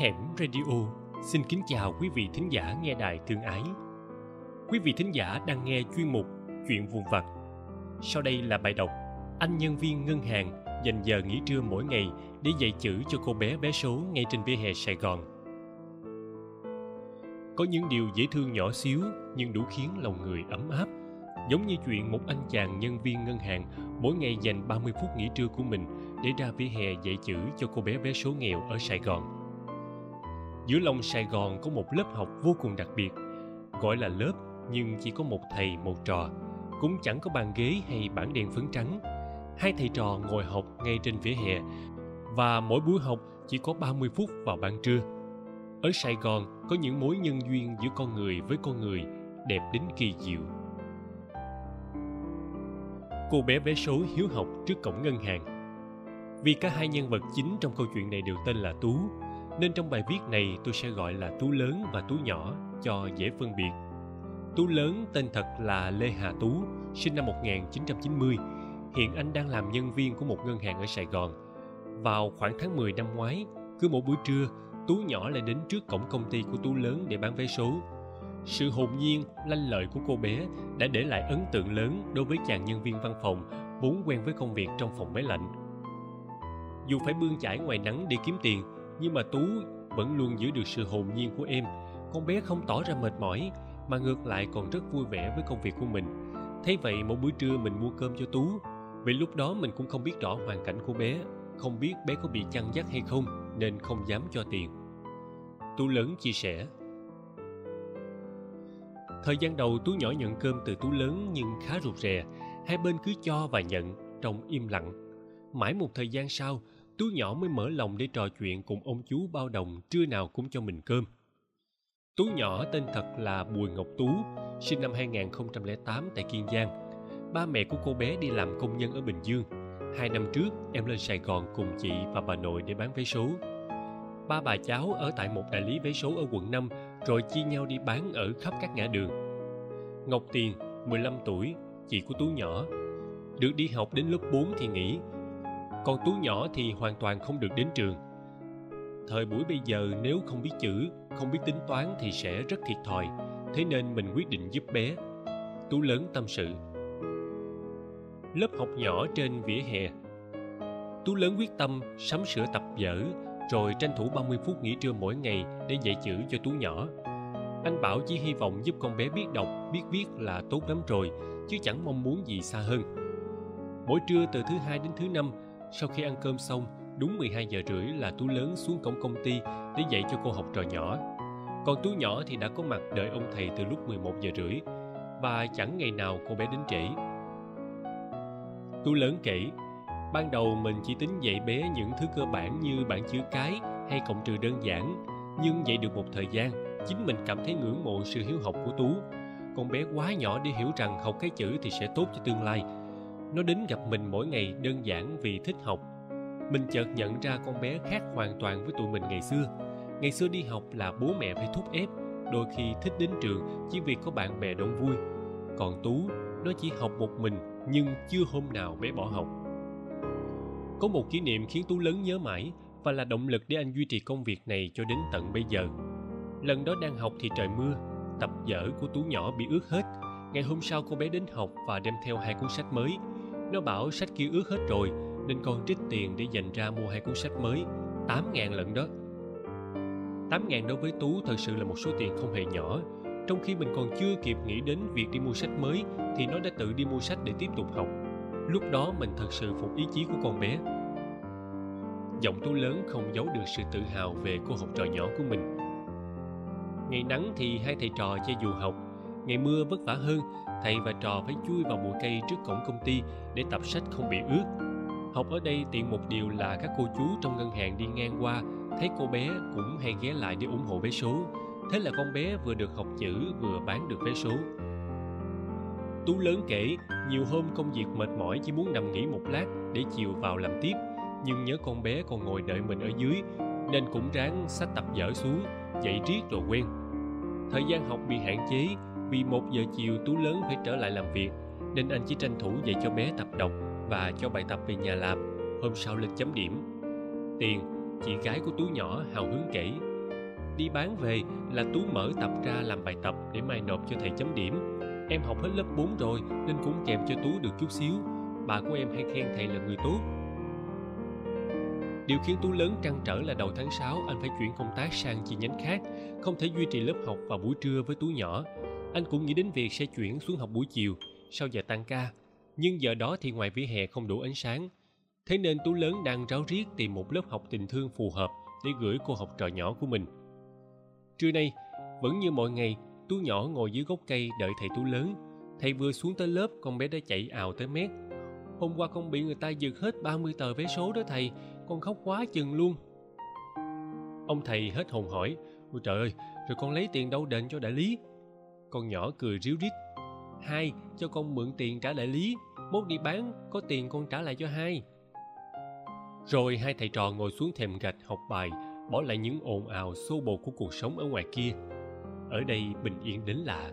Hẻm Radio xin kính chào quý vị thính giả nghe đài thương ái. Quý vị thính giả đang nghe chuyên mục Chuyện vùng vặt. Sau đây là bài đọc Anh nhân viên ngân hàng dành giờ nghỉ trưa mỗi ngày để dạy chữ cho cô bé bé số ngay trên vỉa hè Sài Gòn. Có những điều dễ thương nhỏ xíu, nhưng đủ khiến lòng người ấm áp. Giống như chuyện một anh chàng nhân viên ngân hàng mỗi ngày dành 30 phút nghỉ trưa của mình để ra vỉa hè dạy chữ cho cô bé vé số nghèo ở Sài Gòn. Giữa lòng Sài Gòn có một lớp học vô cùng đặc biệt, gọi là lớp nhưng chỉ có một thầy một trò, cũng chẳng có bàn ghế hay bảng đèn phấn trắng. Hai thầy trò ngồi học ngay trên vỉa hè và mỗi buổi học chỉ có 30 phút vào ban trưa. Ở Sài Gòn có những mối nhân duyên giữa con người với con người đẹp đến kỳ diệu. Cô bé vé số hiếu học trước cổng ngân hàng vì cả hai nhân vật chính trong câu chuyện này đều tên là Tú, nên trong bài viết này tôi sẽ gọi là Tú lớn và Tú nhỏ cho dễ phân biệt. Tú lớn tên thật là Lê Hà Tú, sinh năm 1990. Hiện anh đang làm nhân viên của một ngân hàng ở Sài Gòn. Vào khoảng tháng 10 năm ngoái, cứ mỗi buổi trưa, Tú nhỏ lại đến trước cổng công ty của Tú lớn để bán vé số. Sự hồn nhiên, lanh lợi của cô bé đã để lại ấn tượng lớn đối với chàng nhân viên văn phòng vốn quen với công việc trong phòng máy lạnh dù phải bươn chải ngoài nắng để kiếm tiền nhưng mà tú vẫn luôn giữ được sự hồn nhiên của em. Con bé không tỏ ra mệt mỏi, mà ngược lại còn rất vui vẻ với công việc của mình. Thấy vậy một buổi trưa mình mua cơm cho tú. Vì lúc đó mình cũng không biết rõ hoàn cảnh của bé, không biết bé có bị chăn dắt hay không, nên không dám cho tiền. Tú lớn chia sẻ. Thời gian đầu tú nhỏ nhận cơm từ tú lớn nhưng khá rụt rè. Hai bên cứ cho và nhận trong im lặng. Mãi một thời gian sau tú nhỏ mới mở lòng để trò chuyện cùng ông chú bao đồng trưa nào cũng cho mình cơm. Tú nhỏ tên thật là bùi ngọc tú, sinh năm 2008 tại kiên giang. Ba mẹ của cô bé đi làm công nhân ở bình dương. Hai năm trước, em lên sài gòn cùng chị và bà nội để bán vé số. Ba bà cháu ở tại một đại lý vé số ở quận 5 rồi chia nhau đi bán ở khắp các ngã đường. Ngọc tiền 15 tuổi, chị của tú nhỏ. Được đi học đến lớp 4 thì nghỉ còn tú nhỏ thì hoàn toàn không được đến trường. Thời buổi bây giờ nếu không biết chữ, không biết tính toán thì sẽ rất thiệt thòi. Thế nên mình quyết định giúp bé. Tú lớn tâm sự. Lớp học nhỏ trên vỉa hè. Tú lớn quyết tâm sắm sửa tập vở, rồi tranh thủ 30 phút nghỉ trưa mỗi ngày để dạy chữ cho tú nhỏ. Anh bảo chỉ hy vọng giúp con bé biết đọc, biết viết là tốt lắm rồi, chứ chẳng mong muốn gì xa hơn. Mỗi trưa từ thứ hai đến thứ năm sau khi ăn cơm xong, đúng 12 giờ rưỡi là Tú lớn xuống cổng công ty để dạy cho cô học trò nhỏ. Còn Tú nhỏ thì đã có mặt đợi ông thầy từ lúc 11 giờ rưỡi và chẳng ngày nào cô bé đến trễ. Tú lớn kể, ban đầu mình chỉ tính dạy bé những thứ cơ bản như bảng chữ cái hay cộng trừ đơn giản, nhưng dạy được một thời gian, chính mình cảm thấy ngưỡng mộ sự hiếu học của Tú. Con bé quá nhỏ để hiểu rằng học cái chữ thì sẽ tốt cho tương lai, nó đến gặp mình mỗi ngày đơn giản vì thích học. Mình chợt nhận ra con bé khác hoàn toàn với tụi mình ngày xưa. Ngày xưa đi học là bố mẹ phải thúc ép, đôi khi thích đến trường chỉ vì có bạn bè đông vui. Còn tú, nó chỉ học một mình nhưng chưa hôm nào bé bỏ học. Có một kỷ niệm khiến tú lớn nhớ mãi và là động lực để anh duy trì công việc này cho đến tận bây giờ. Lần đó đang học thì trời mưa, tập vở của tú nhỏ bị ướt hết. Ngày hôm sau cô bé đến học và đem theo hai cuốn sách mới nó bảo sách kia ướt hết rồi, nên con trích tiền để dành ra mua hai cuốn sách mới, tám ngàn lận đó. Tám ngàn đối với Tú thật sự là một số tiền không hề nhỏ. Trong khi mình còn chưa kịp nghĩ đến việc đi mua sách mới, Thì nó đã tự đi mua sách để tiếp tục học. Lúc đó mình thật sự phục ý chí của con bé. Giọng Tú lớn không giấu được sự tự hào về cô học trò nhỏ của mình. Ngày nắng thì hai thầy trò chơi dù học, Ngày mưa vất vả hơn thầy và trò phải chui vào bụi cây trước cổng công ty để tập sách không bị ướt. Học ở đây tiện một điều là các cô chú trong ngân hàng đi ngang qua, thấy cô bé cũng hay ghé lại để ủng hộ vé số. Thế là con bé vừa được học chữ vừa bán được vé số. Tú lớn kể, nhiều hôm công việc mệt mỏi chỉ muốn nằm nghỉ một lát để chiều vào làm tiếp, nhưng nhớ con bé còn ngồi đợi mình ở dưới, nên cũng ráng sách tập dở xuống dậy riết rồi quen. Thời gian học bị hạn chế vì một giờ chiều Tú lớn phải trở lại làm việc nên anh chỉ tranh thủ dạy cho bé tập đọc và cho bài tập về nhà làm hôm sau lên chấm điểm tiền chị gái của Tú nhỏ hào hứng kể đi bán về là Tú mở tập ra làm bài tập để mai nộp cho thầy chấm điểm. Em học hết lớp 4 rồi nên cũng kèm cho Tú được chút xíu. Bà của em hay khen thầy là người tốt. Điều khiến Tú lớn trăn trở là đầu tháng 6 anh phải chuyển công tác sang chi nhánh khác, không thể duy trì lớp học vào buổi trưa với Tú nhỏ. Anh cũng nghĩ đến việc sẽ chuyển xuống học buổi chiều, sau giờ tăng ca. Nhưng giờ đó thì ngoài vỉa hè không đủ ánh sáng. Thế nên Tú lớn đang ráo riết tìm một lớp học tình thương phù hợp để gửi cô học trò nhỏ của mình. Trưa nay, vẫn như mọi ngày, Tú nhỏ ngồi dưới gốc cây đợi thầy Tú lớn. Thầy vừa xuống tới lớp, con bé đã chạy ào tới mét. Hôm qua con bị người ta giật hết 30 tờ vé số đó thầy, con khóc quá chừng luôn. Ông thầy hết hồn hỏi, ôi trời ơi, rồi con lấy tiền đâu đền cho đại lý? Con nhỏ cười ríu rít. Hai, cho con mượn tiền trả đại lý, mốt đi bán, có tiền con trả lại cho hai. Rồi hai thầy trò ngồi xuống thềm gạch học bài, bỏ lại những ồn ào xô bồ của cuộc sống ở ngoài kia. Ở đây bình yên đến lạ.